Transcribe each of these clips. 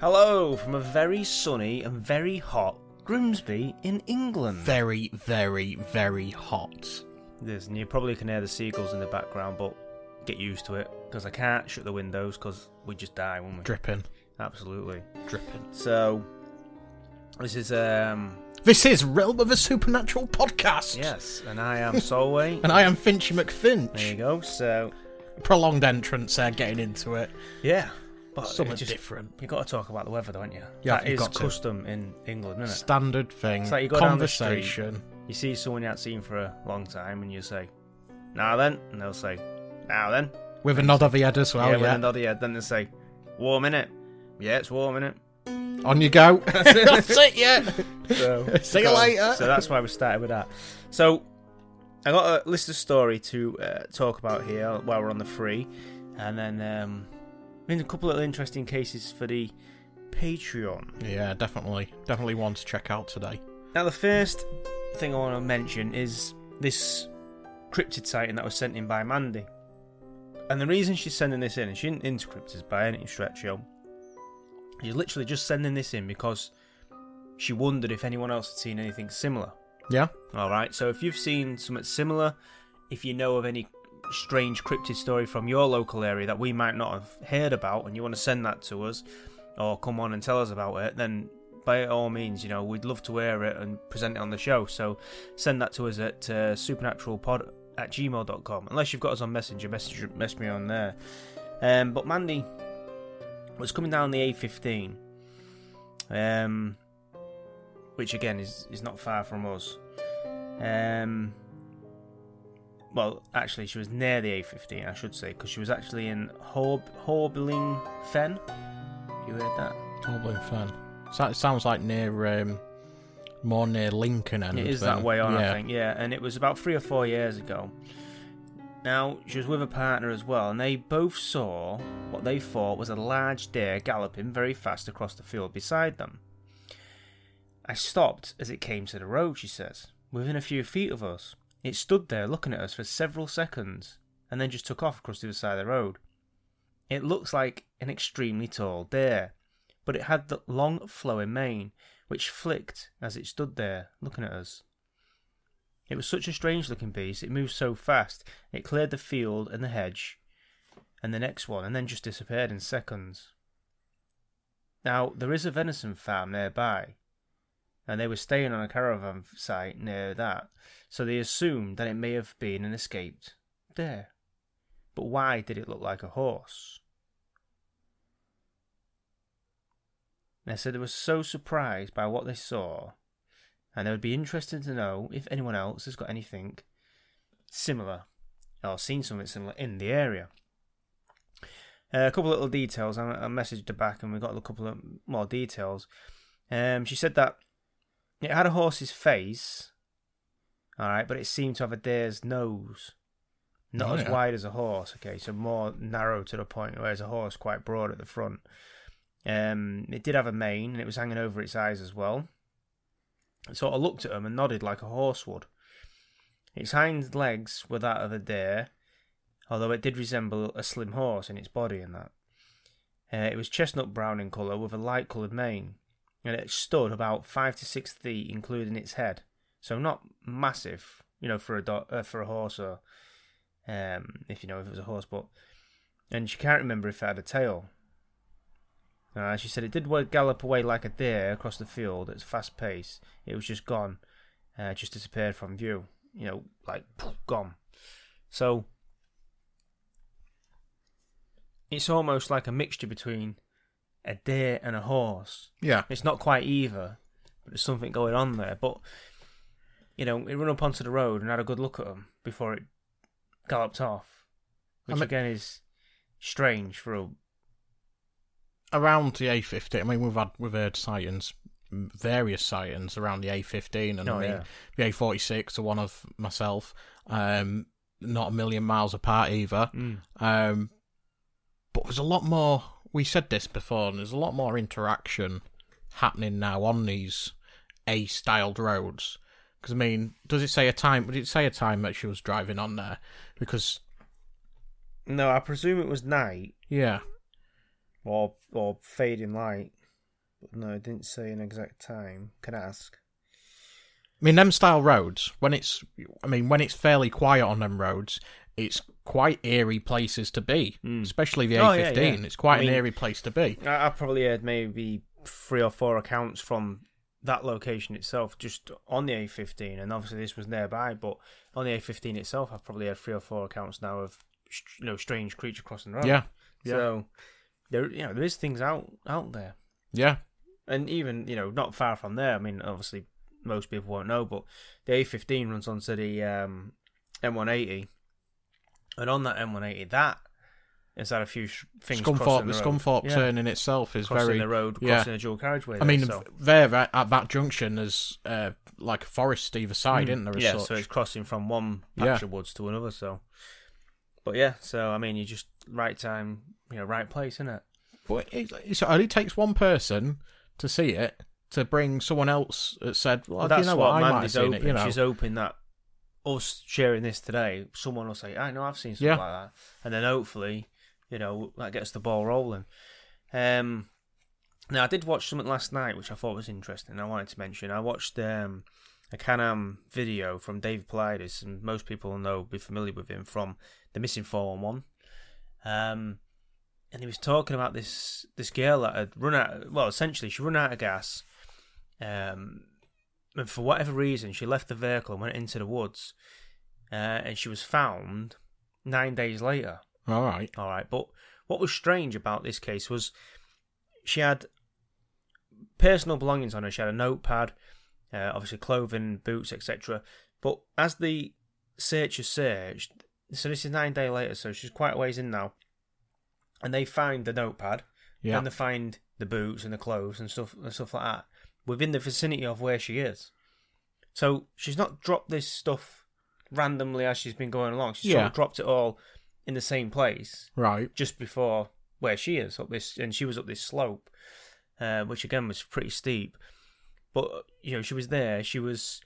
Hello from a very sunny and very hot Grimsby in England. Very, very, very hot. There's, and you probably can hear the seagulls in the background, but get used to it because I can't shut the windows because we just die, won't we? Dripping, Absolutely. dripping. So, this is um This is Realm of a Supernatural podcast. yes, and I am Solway. And I am Finchy McFinch. there you go. So, Prolonged entrance there, getting into it. yeah, but Something just, different. You've got to talk about the weather, don't you? Yeah, that you've to. custom in England, isn't it? Standard thing. It's like you go down the street. Conversation. You see someone you haven't seen for a long time, and you say, "Now then," and they'll say, "Now then." With a nod of the head as well, yeah, yeah. with a nod of the head. Then they say, "Warm in it." Yeah, it's warm in it. On you go. That's it, yeah. So, See you later. So that's why we started with that. So I got a list of story to uh, talk about here while we're on the free, and then um, in a couple of interesting cases for the Patreon. Yeah, definitely. Definitely one to check out today. Now, the first thing I want to mention is this cryptid sighting that was sent in by Mandy. And the reason she's sending this in, and she isn't into cryptids by any stretch, yo. She's literally just sending this in because she wondered if anyone else had seen anything similar. Yeah? Alright, so if you've seen something similar, if you know of any strange cryptid story from your local area that we might not have heard about and you want to send that to us or come on and tell us about it, then by all means, you know, we'd love to hear it and present it on the show. So send that to us at uh, supernaturalpod at gmail.com. Unless you've got us on Messenger, message, mess me on there. Um, but Mandy was coming down the A15, um, which again is, is not far from us. Um, well, actually, she was near the A15, I should say, because she was actually in Horbeling Fen. You heard that? Goblin Fen. So it sounds like near, um, more near Lincoln end. It is than- that way on, yeah. I think, yeah. And it was about three or four years ago. Now, she was with a partner as well, and they both saw what they thought was a large deer galloping very fast across the field beside them. I stopped as it came to the road, she says, within a few feet of us. It stood there looking at us for several seconds, and then just took off across the other side of the road. It looks like an extremely tall deer, but it had the long flowing mane, which flicked as it stood there looking at us. It was such a strange looking beast, it moved so fast, it cleared the field and the hedge, and the next one, and then just disappeared in seconds. Now, there is a venison farm nearby, and they were staying on a caravan site near that, so they assumed that it may have been an escaped deer. But why did it look like a horse? They said they were so surprised by what they saw, and they would be interested to know if anyone else has got anything similar or seen something similar in the area. Uh, a couple of little details. I, I messaged her back, and we got a couple of more details. Um, she said that it had a horse's face, all right, but it seemed to have a deer's nose, not Oh, as yeah. wide as a horse. Okay, so more narrow to the point, whereas a horse quite broad at the front. Um, it did have a mane, and it was hanging over its eyes as well. It sort of looked at him and nodded like a horse would. Its hind legs were that of a deer, although it did resemble a slim horse in its body and that. Uh, it was chestnut brown in colour with a light coloured mane, and it stood about five to six feet, including its head. So not massive, you know, for a do- uh, for a horse or um, if you know if it was a horse, but and she can't remember if it had a tail. Uh, she said it did gallop away like a deer across the field at a fast pace. It was just gone, uh, just disappeared from view. You know, like gone. So it's almost like a mixture between a deer and a horse. Yeah. It's not quite either, but there's something going on there. But you know, it ran up onto the road and had a good look at them before it galloped off, which I mean- again is strange for a around the A50. I mean, we've had we've heard sightings, various sightings around the A15, and Oh, I mean yeah. the A46 are one of myself. Um, not a million miles apart either. Um, but there's a lot more. We said this before, and there's a lot more interaction happening now on these A-styled roads. Because I mean, does it say a time? Would it say a time that she was driving on there? Because No, I presume it was night yeah, or or fading light. But no, it didn't say an exact time. Can I ask? I mean, them style roads, when it's, I mean, when it's fairly quiet on them roads, it's quite eerie places to be, especially the A15. Oh, yeah, yeah. It's quite I mean- an eerie place to be. I, I've probably heard maybe three or four accounts from that location itself, just on the A15, and obviously this was nearby, but on the A15 itself, I've probably had three or four accounts now of you know strange creature crossing the road. Yeah, yeah. So there, you know, there is things out out there, yeah, and even you know, not far from there. I mean, obviously most people won't know, but the A15 runs onto the um, M180, and on that M180, that is that has had a few sh- things Scunthorpe, the the. Scunthorpe Yeah. turn in itself is crossing very. the road, yeah. crossing a dual carriageway. I mean, there, so. there at, at that junction, there's uh, like a forest either side, Mm. isn't there? Yeah, such? so it's crossing from one Yeah. patch of woods to another. So, but yeah, so I mean, you just right time, you know, right place, isn't it? But it, it only takes one person to see it to bring someone else that said, "Well, Well, that's you know what what? I might have Mandy's seen hoping. it." You know, She's hoping that us sharing this today, someone will say, "I know I've seen something Yeah. like that," and then hopefully, you know, that gets the ball rolling. Um, now I did watch something last night which I thought was interesting. I wanted to mention. I watched um, a CanAm video from Dave Paulides, and most people will know, be familiar with him from the Missing Four One One. Um, and he was talking about this this girl that had run out. Well, essentially, she run out of gas. Um, and for whatever reason, she left the vehicle and went into the woods, uh, and she was found nine days later. all right, All right, but what was strange about this case was she had personal belongings on her. She had a notepad, uh, obviously clothing, boots, etc. But as the searchers searched, so this is nine days later, so she's quite a ways in now, and they find the notepad, yeah, and they find the boots and the clothes and stuff and stuff like that within the vicinity of where she is. So she's not dropped this stuff randomly as she's been going along. She's sort of dropped it all in the same place right, just before where she is up this, and she was up this slope, uh, which again was pretty steep. But you know, she was there. She was.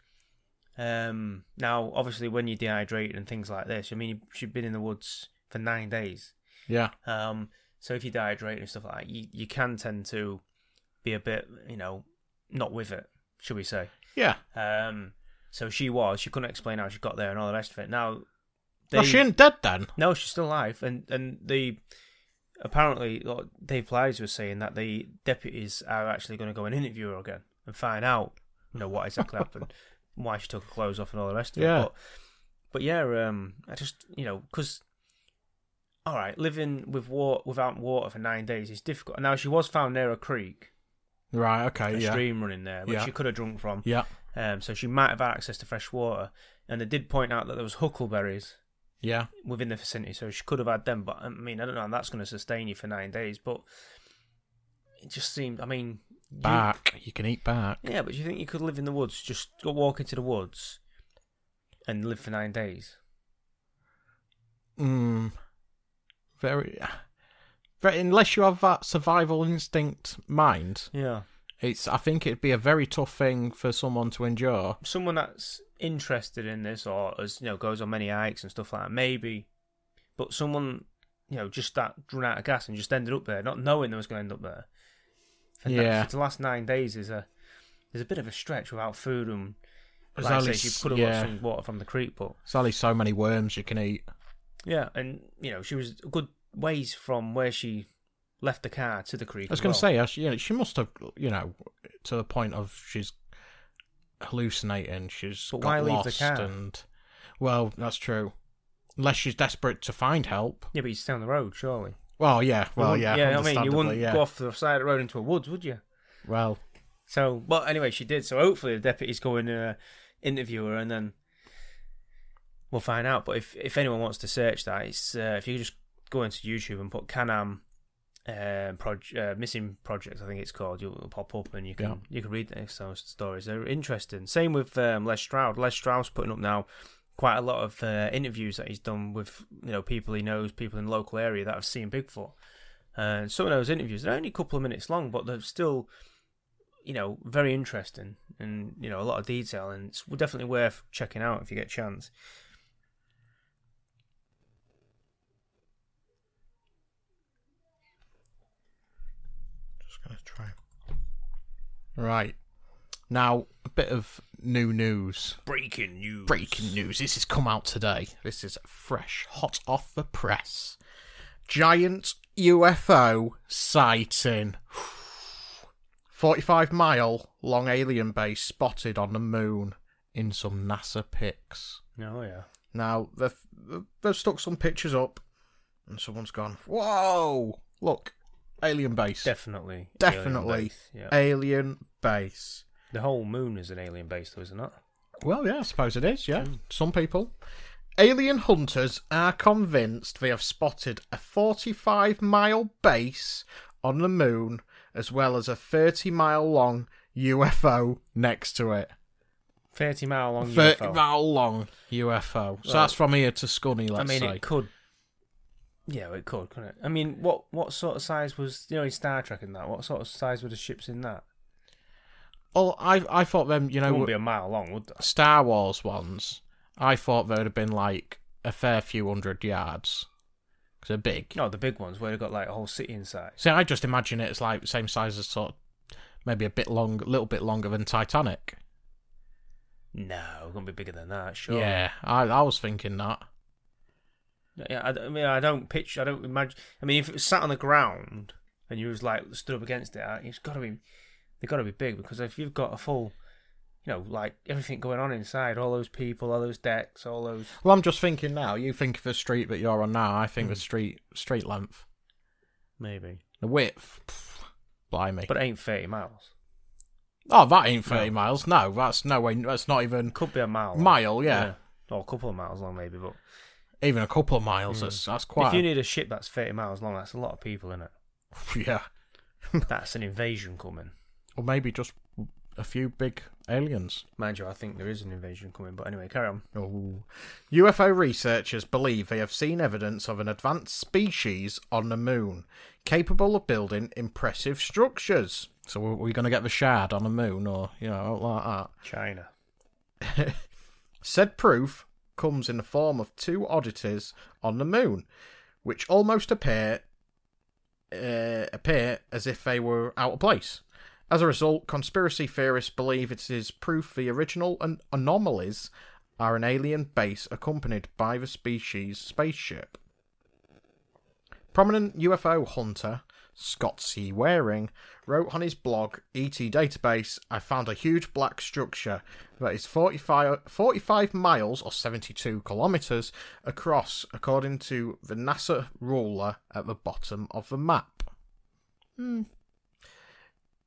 Um, now, obviously, when you dehydrate and things like this, I mean, she'd been in the woods for nine days. yeah, Um, so if you dehydrate and stuff like that, you, you can tend to be a bit, you know, not with it, should we say? yeah. Um, so she was. She couldn't explain how she got there and all the rest of it. Now, they, oh, she ain't dead then. no, she's still alive, and and the apparently like, Dave Paulides was saying that the deputies are actually going to go and interview her again and find out, you know, what exactly happened, why she took her clothes off, and all the rest of Yeah. it. But, but yeah, um, I just you know because. All right, living with water without water for nine days is difficult. Now she was found near a creek, Right, okay, a yeah, stream running there, which Yeah. she could have drunk from. yeah, Um, so she might have had access to fresh water. And they did point out that there was huckleberries yeah. within the vicinity, so she could have had them. But I mean, I don't know, how that's going to sustain you for nine days. But it just seemed, I mean, you- Back, you can eat back. yeah, but you think you could live in the woods, just go walk into the woods and live for nine days? Mm, very. Unless you have that survival instinct mind, Yeah, it's. I think it'd be a very tough thing for someone to endure. someone that's interested in this or as you know goes on many hikes and stuff like that, maybe. But someone, you know, just that run out of gas and just ended up there, not knowing they was going to end up there. Na- Yeah. the last nine days is a is a bit of a stretch without food and like only say, she s- could have yeah. got some water from the creek, but There's only so many worms you can eat. yeah, and you know she was a good ways from where she left the car to the creek. I was as going well. to say, uh, she, you know, she must have, you know, to the point of she's hallucinating. She's But got why leave the lost, car? and well, that's true. Unless she's desperate to find help. yeah, but you stay on the road, surely. Well, yeah, well, yeah, yeah. I mean, you wouldn't yeah. go off the side of the road into a woods, would you? Well, So, but anyway, she did. So hopefully the deputies go and uh, interview her, and then we'll find out. But if if anyone wants to search that, it's uh, if you just go into YouTube and put CanAm uh, proj- uh, missing projects. I think it's called. You'll pop up and you can Yeah. you can read those stories. They're interesting. Same with um, Les Stroud. Les Stroud's putting up now quite a lot of uh, interviews that he's done with you know people he knows, people in the local area that have seen Bigfoot. And some of those interviews they're only a couple of minutes long, but they're still you know very interesting and you know a lot of detail, and it's definitely worth checking out if you get a chance. Just gonna try. Right. Now, a bit of new news. Breaking news. Breaking news. This has come out today. This is fresh, hot off the press. Giant UFO sighting. 45 mile long alien base spotted on the moon in some NASA pics. Oh yeah. Now, they've, they've stuck some pictures up, and someone's gone, Whoa! Look, alien base. Definitely. Definitely. alien base. Alien base. The whole moon is an alien base, though, isn't it? Well, yeah, I suppose it is, yeah. Hmm. Some people. Alien hunters are convinced they have spotted a 45 mile base on the moon, as well as a 30 mile long UFO next to it. 30 mile long 30 UFO. mile long UFO. So Well, that's from here to Scunny, I let's mean, say. it could. Yeah, it could, couldn't it? I mean, what what sort of size was you know in Star Trek and that? What sort of size were the ships in that? Well, I I thought them, you know, wouldn't be a mile long, would they? Star Wars ones. I thought they would have been like a fair few hundred yards. Because they're big. No, the big ones where they got like a whole city inside. See, I just imagine it's like the same size as sort of maybe a bit long, a little bit longer than Titanic. No, it's gonna be bigger than that. Sure. Yeah, I I was thinking that. Yeah. I, I mean, I don't pitch. I don't imagine. I mean, if it was sat on the ground and you was like stood up against it, it's got to be. They got to be big because if you've got a full, you know, like everything going on inside, all those people, all those decks, all those. Well, I'm just thinking now. You think of the street that you're on now. I think the Hmm. street street length, Maybe. the width. pff, Blimey. But it ain't 30 miles. oh, that ain't thirty No. miles. No, that's no way. That's not even Could be a mile. mile. Yeah, Or a couple of miles long, maybe. But even a couple of miles. Hmm. That's that's quite. if you need a ship that's 30 miles long, that's a lot of people in it. yeah, That's an invasion coming. or maybe just a few big aliens. Mind you, I think there is an invasion coming. But anyway, carry on. UFO researchers believe they have seen evidence of an advanced species on the moon, capable of building impressive structures. So, are we going to get the shard on the moon, or you know, like that? China. Said proof comes in the form of two oddities on the moon, which almost appear uh, appear as if they were out of place. As a result, conspiracy theorists believe it is proof the original an- anomalies are an alien base accompanied by the species spaceship. Prominent UFO hunter Scott C. Waring wrote on his blog ET Database I found a huge black structure that is 45, 45 miles or 72 kilometres across, according to the NASA ruler at the bottom of the map. Hmm.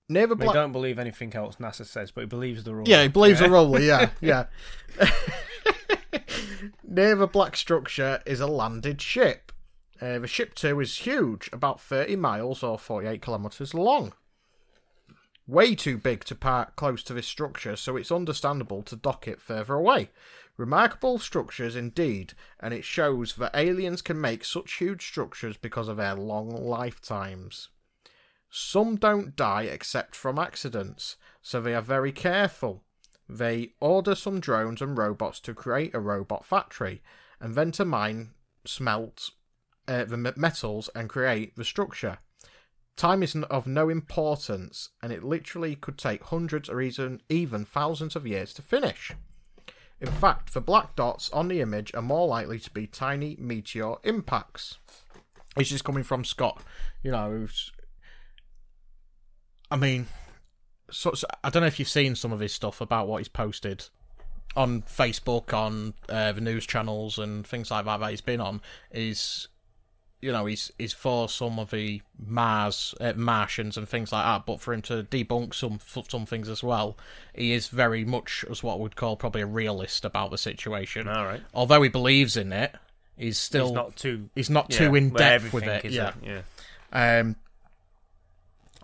Near the We don't believe anything else NASA says, but he believes the ruler. yeah, he believes the ruler. Yeah, yeah. Near the black structure is a landed ship. Uh, the ship too is huge, about 30 miles or 48 kilometres long. Way too big to park close to this structure, so it's understandable to dock it further away. Remarkable structures indeed, and it shows that aliens can make such huge structures because of their long lifetimes. Some don't die except from accidents, so they are very careful. They order some drones and robots to create a robot factory, and then to mine, smelt uh, the metals, and create the structure. Time is of no importance, and it literally could take hundreds or even, even thousands of years to finish. In fact, the black dots on the image are more likely to be tiny meteor impacts. This is coming from Scott, you know, I mean, so, so- I don't know if you've seen some of his stuff about what he's posted on Facebook, on uh, the news channels and things like that that he's been on. Is you know he's he's for some of the Mars uh, Martians and things like that, but for him to debunk some some things as well, he is very much as what we'd call probably a realist about the situation. All right. Although he believes in it, he's still He's not too. he's not yeah, too in depth with it. is Yeah. a- yeah. Um,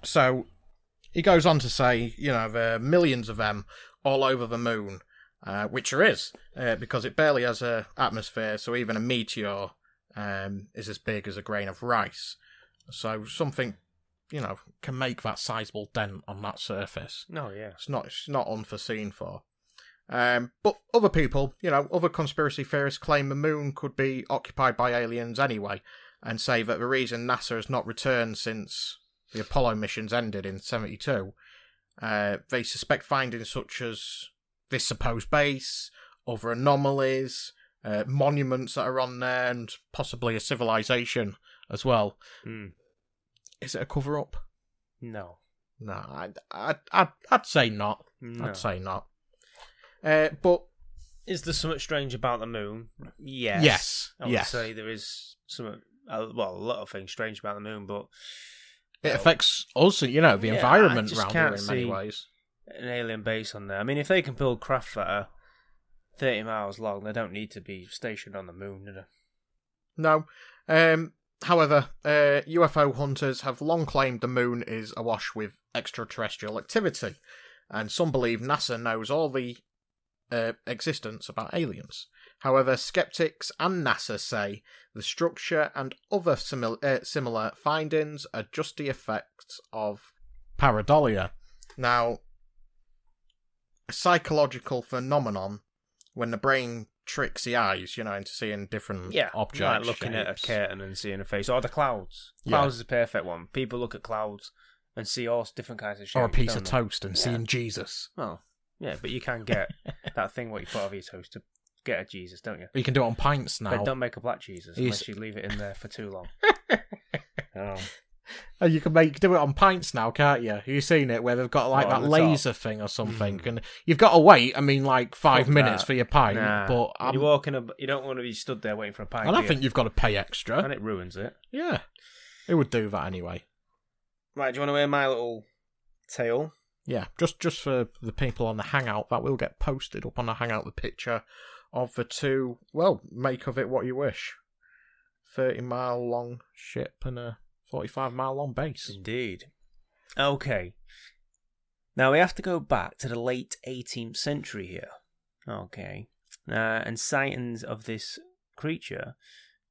So he goes on to say, you know, there are millions of them all over the moon, uh, which there is, uh, because it barely has a atmosphere. So even a meteor um, is as big as a grain of rice. So something, you know, can make that sizable dent on that surface. No, yeah. It's not it's not unforeseen for. Um, but other people, you know, other conspiracy theorists claim the moon could be occupied by aliens anyway, and say that the reason NASA has not returned since the Apollo missions ended in '72, uh, they suspect findings such as this supposed base, other anomalies, uh, monuments that are on there, and possibly a civilization as well. Hmm. Is it a cover up? No. No, I'd, I'd, I'd, I'd say not. No. I'd say not. Uh, but Is there something strange about the moon? Yes. Yes, I would yes. say there is something. Uh, well, a lot of things strange about the moon, but it Well, affects us, you know, the yeah, environment around here in many ways. an alien base on there. I mean, if they can build craft that are thirty miles long, they don't need to be stationed on the moon, do they? No. Um, however, uh, UFO hunters have long claimed the moon is awash with extraterrestrial activity, and some believe NASA knows all the uh, existence about aliens. However, skeptics and NASA say the structure and other simil- uh, similar findings are just the effects of pareidolia. Now, a psychological phenomenon when the brain tricks the eyes, you know, into seeing different Yeah, objects. like looking at a shapes. curtain and seeing a face, or the clouds. Yeah. Clouds is a perfect one. People look at clouds and see all different kinds of shapes. or a piece of they? toast and Yeah. seeing Jesus. Oh, yeah, but you can get that thing what you put over your toast to get a Jesus, don't you? You can do it on pints now. But don't make a black Jesus He's- unless you leave it in there for too long. oh. Oh, you can make do it on pints now, can't you? You've seen it where they've got like What, that on the top? laser thing or something, mm. and you've got to wait. I mean, like five Fuck minutes that. for your pint, Nah. but I'm, you're walking, a, you don't want to be stood there waiting for a pint. And I do don't you? think you've got to pay extra. and it ruins it. Yeah, it would do that anyway. Right, do you want to hear my little tale? Yeah, just just for the people on the hangout, that will get posted up on the hangout. The picture of the two. Well, make of it what you wish. Thirty mile long ship and a forty-five mile long base. Indeed. Okay. Now we have to go back to the late 18th century here. Okay. Uh, and sightings of this creature,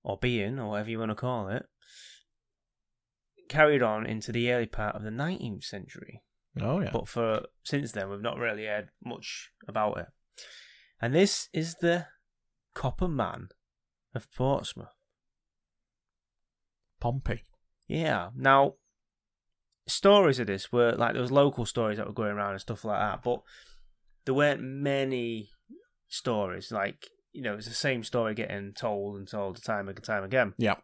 or being, or whatever you want to call it, carried on into the early part of the 19th century. Oh yeah. But for since then, we've not really heard much about it. And this is the Copper Man of Portsmouth. Pompey. Yeah. Now, stories of this were like there was local stories that were going around and stuff like that, but there weren't many stories. Like you know, it's the same story getting told and told time and time again. Yeah.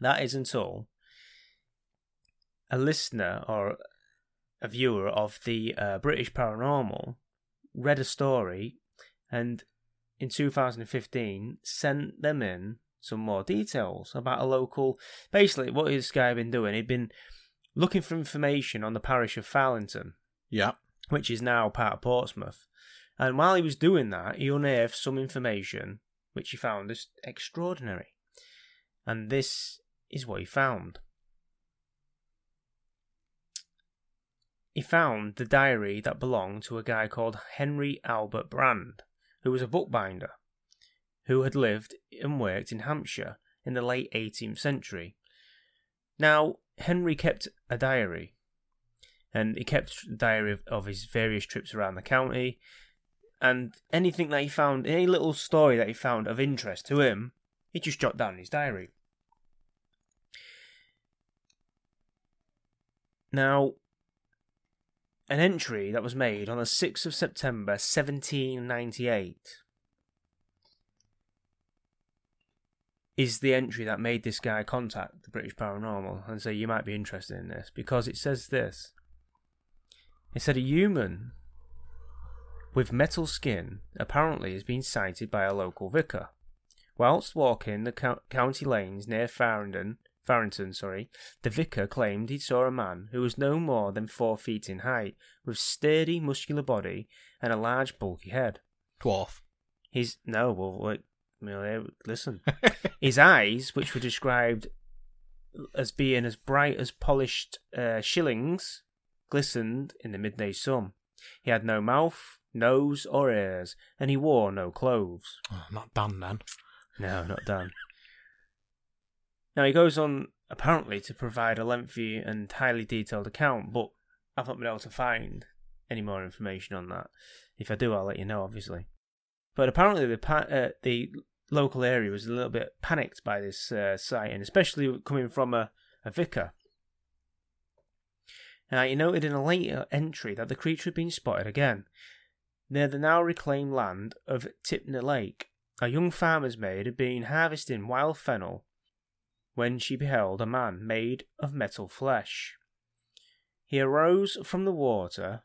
That is until a listener or a viewer of the uh, British Paranormal read a story and in 2015 sent them in some more details about a local. Basically, what this guy had been doing, he'd been looking for information on the parish of Farlington, Yeah. which is now part of Portsmouth. And while he was doing that, he unearthed some information which he found as extraordinary. And this is what he found. He found the diary that belonged to a guy called Henry Albert Brand, who was a bookbinder, who had lived and worked in Hampshire in the late 18th century. Now, Henry kept a diary, and he kept a diary of, of his various trips around the county, and anything that he found, any little story that he found of interest to him, he just jotted down in his diary. Now, an entry that was made on the 6th of September 1798 is the entry that made this guy contact the British Paranormal and say, You might be interested in this because it says this. It said a human with metal skin apparently has been sighted by a local vicar. Whilst walking the co- county lanes near Farringdon, Farrington, sorry, the vicar claimed he saw a man who was no more than four feet in height, with sturdy, muscular body and a large, bulky head. Dwarf. His no, well, listen. His eyes, which were described as being as bright as polished uh, shillings glistened in the midday sun. He had no mouth, nose, or ears, and he wore no clothes. Oh, not Dan then. No, not Dan. Now he goes on apparently to provide a lengthy and highly detailed account, but I've not been able to find any more information on that. If I do, I'll let you know, obviously. But apparently, the pa- uh, the local area was a little bit panicked by this uh, sighting, especially coming from a, a vicar. Now, he noted in a later entry that the creature had been spotted again near the now reclaimed land of Tipner Lake. A young farmer's maid had been harvesting wild fennel when she beheld a man made of metal flesh. He arose from the water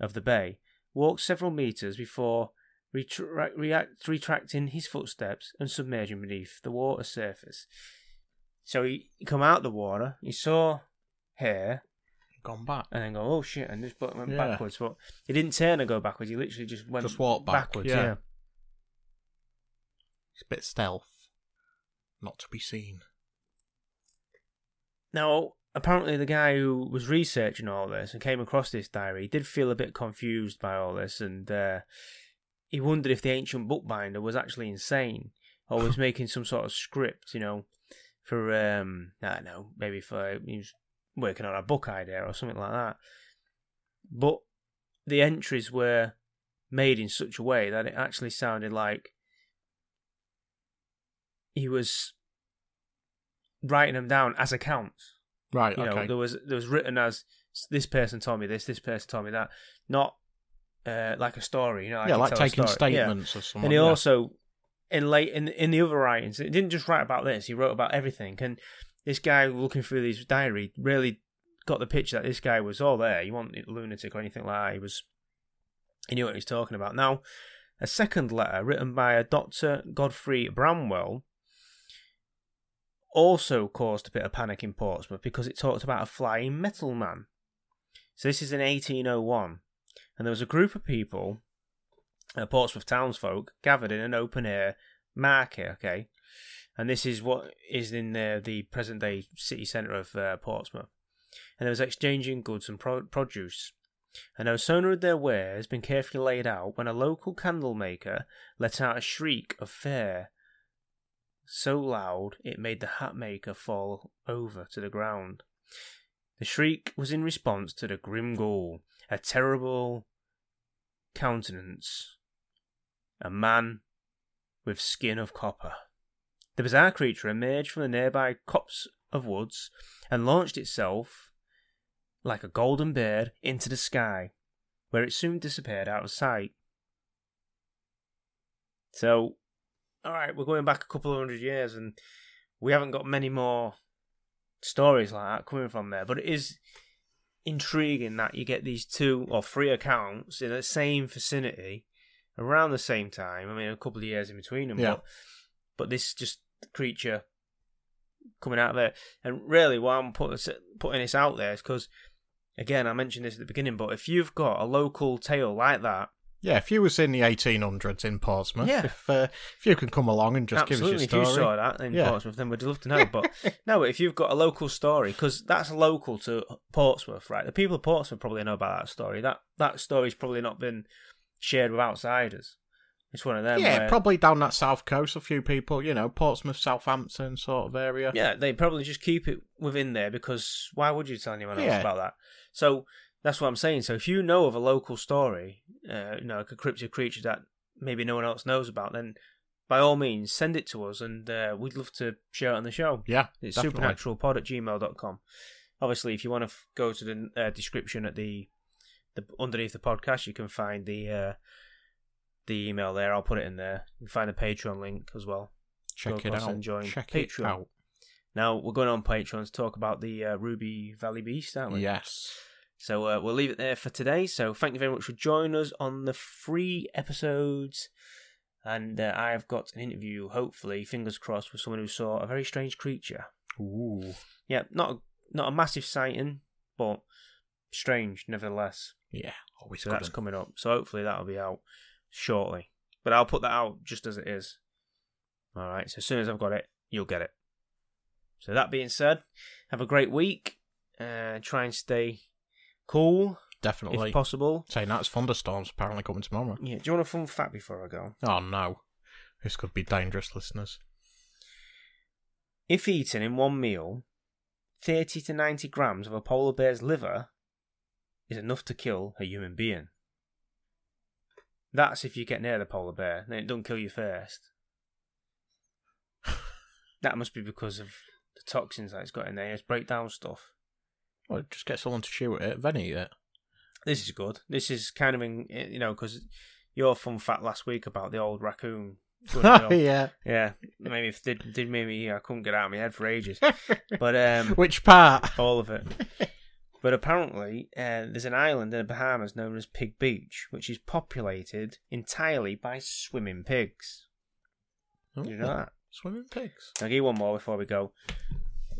of the bay, walked several metres before retract, react, retracting his footsteps and submerging beneath the water surface. So he, he come out the water, he saw hair, Gone back. and then go, oh shit, and just went Yeah. backwards. But he didn't turn and go backwards, he literally just went Just walked back, backwards. yeah. yeah. It's a bit stealth. Not to be seen. Now, apparently, the guy who was researching all this and came across this diary did feel a bit confused by all this, and uh, he wondered if the ancient bookbinder was actually insane or was making some sort of script, you know, for um, I don't know, maybe for he was working on a book idea or something like that. But the entries were made in such a way that it actually sounded like he was writing them down as accounts. Right, You know, okay. there was there was written as this person told me this, this person told me that, not uh, like a story. You know, yeah, like taking story. Yeah. statements of someone. And he yeah. also in late in in the other writings, he didn't just write about this. He wrote about everything. And this guy looking through his diary really got the picture that this guy was all there. He wasn't a lunatic or anything like that. He was. He knew what he was talking about. Now, a second letter written by a Doctor Godfrey Bramwell also caused a bit of panic in Portsmouth because it talked about a flying metal man. So this is in 1801, and there was a group of people, uh, Portsmouth townsfolk, gathered in an open air market. Okay, and this is what is in uh, the present day city centre of uh, Portsmouth, and there was exchanging goods and pro- produce. And no sooner had their wares been carefully laid out when a local candle maker let out a shriek of fear so loud it made the hat maker fall over to the ground. The shriek was in response to the grim ghoul, a terrible countenance, a man with skin of copper. The bizarre creature emerged from the nearby copse of woods and launched itself like a golden bird into the sky, where it soon disappeared out of sight. So, all right, we're going back a couple of hundred years, and we haven't got many more stories like that coming from there. But it is intriguing that you get these two or three accounts in the same vicinity around the same time. I mean, a couple of years in between them. Yeah. But, but this just creature coming out of there, and really, why I'm put, putting this out there is because, again, I mentioned this at the beginning. But if you've got a local tale like that. Yeah, if you was in the 1800s in Portsmouth, Yeah. if uh, if you can come along and just Absolutely, give us your if you story. saw that in Yeah. Portsmouth, then we'd love to know. But no, but if you've got a local story, because that's local to Portsmouth, right? The people of Portsmouth probably know about that story. That that story's probably not been shared with outsiders. It's one of them. yeah, where- probably down that south coast, a few people, you know, Portsmouth, Southampton sort of area. Yeah, they probably just keep it within there because why would you tell anyone else Yeah. about that? So that's what I'm saying. So if you know of a local story, uh, you know, like a cryptid creature that maybe no one else knows about, then by all means send it to us and uh, we'd love to share it on the show. Yeah, It's definitely. supernaturalpod at gmail.com. Obviously, if you want to f- go to the uh, description at the, the underneath the podcast, you can find the uh, the email there. I'll put it in there. You can find the Patreon link as well. Check Go it out. and join Check Patreon. it out. Now we're going on Patreon to talk about the uh, Ruby Valley Beast, aren't we? Yes. So uh, we'll leave it there for today. So thank you very much for joining us on the free episodes. And uh, I've got an interview, hopefully, fingers crossed, with someone who saw a very strange creature. Ooh. Yeah, not a, not a massive sighting, but strange nevertheless. Yeah, always So that's coming up. So hopefully that'll be out shortly. But I'll put that out just as it is. All right. So as soon as I've got it, you'll get it. So that being said, have a great week. Uh, try and stay cool Definitely. if possible. Saying that's thunderstorms apparently coming tomorrow. Yeah. Do you want a fun fact before I go? Oh no. This could be dangerous, listeners. If eaten in one meal, 30 to 90 grams of a polar bear's liver is enough to kill a human being. That's if you get near the polar bear, then it don't kill you first. that must be because of the toxins that it's got in there. It's breakdown stuff. Well, just get someone to shoot it, then eat it. This is good. This is kind of in, you know because your fun fact last week about the old raccoon. Yeah. yeah, maybe if did did maybe I couldn't get out of my head for ages, but um, Which part? all of it. But apparently, uh, there's an island in the Bahamas known as Pig Beach, which is populated entirely by swimming pigs. Did you know that? Swimming pigs. I'll give you one more before we go.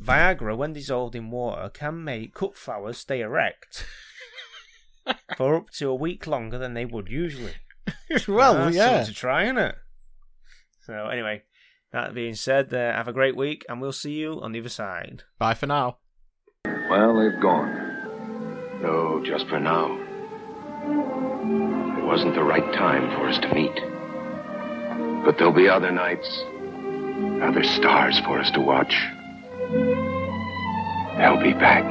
Viagra, when dissolved in water, can make cut flowers stay erect for up to a week longer than they would usually. well, That's yeah. something to try, it. So, anyway, that being said, uh, have a great week, and we'll see you on the other side. Bye for now. Well, they've gone. No, just for now. It wasn't the right time for us to meet. But there'll be other nights, other stars for us to watch. They'll be back.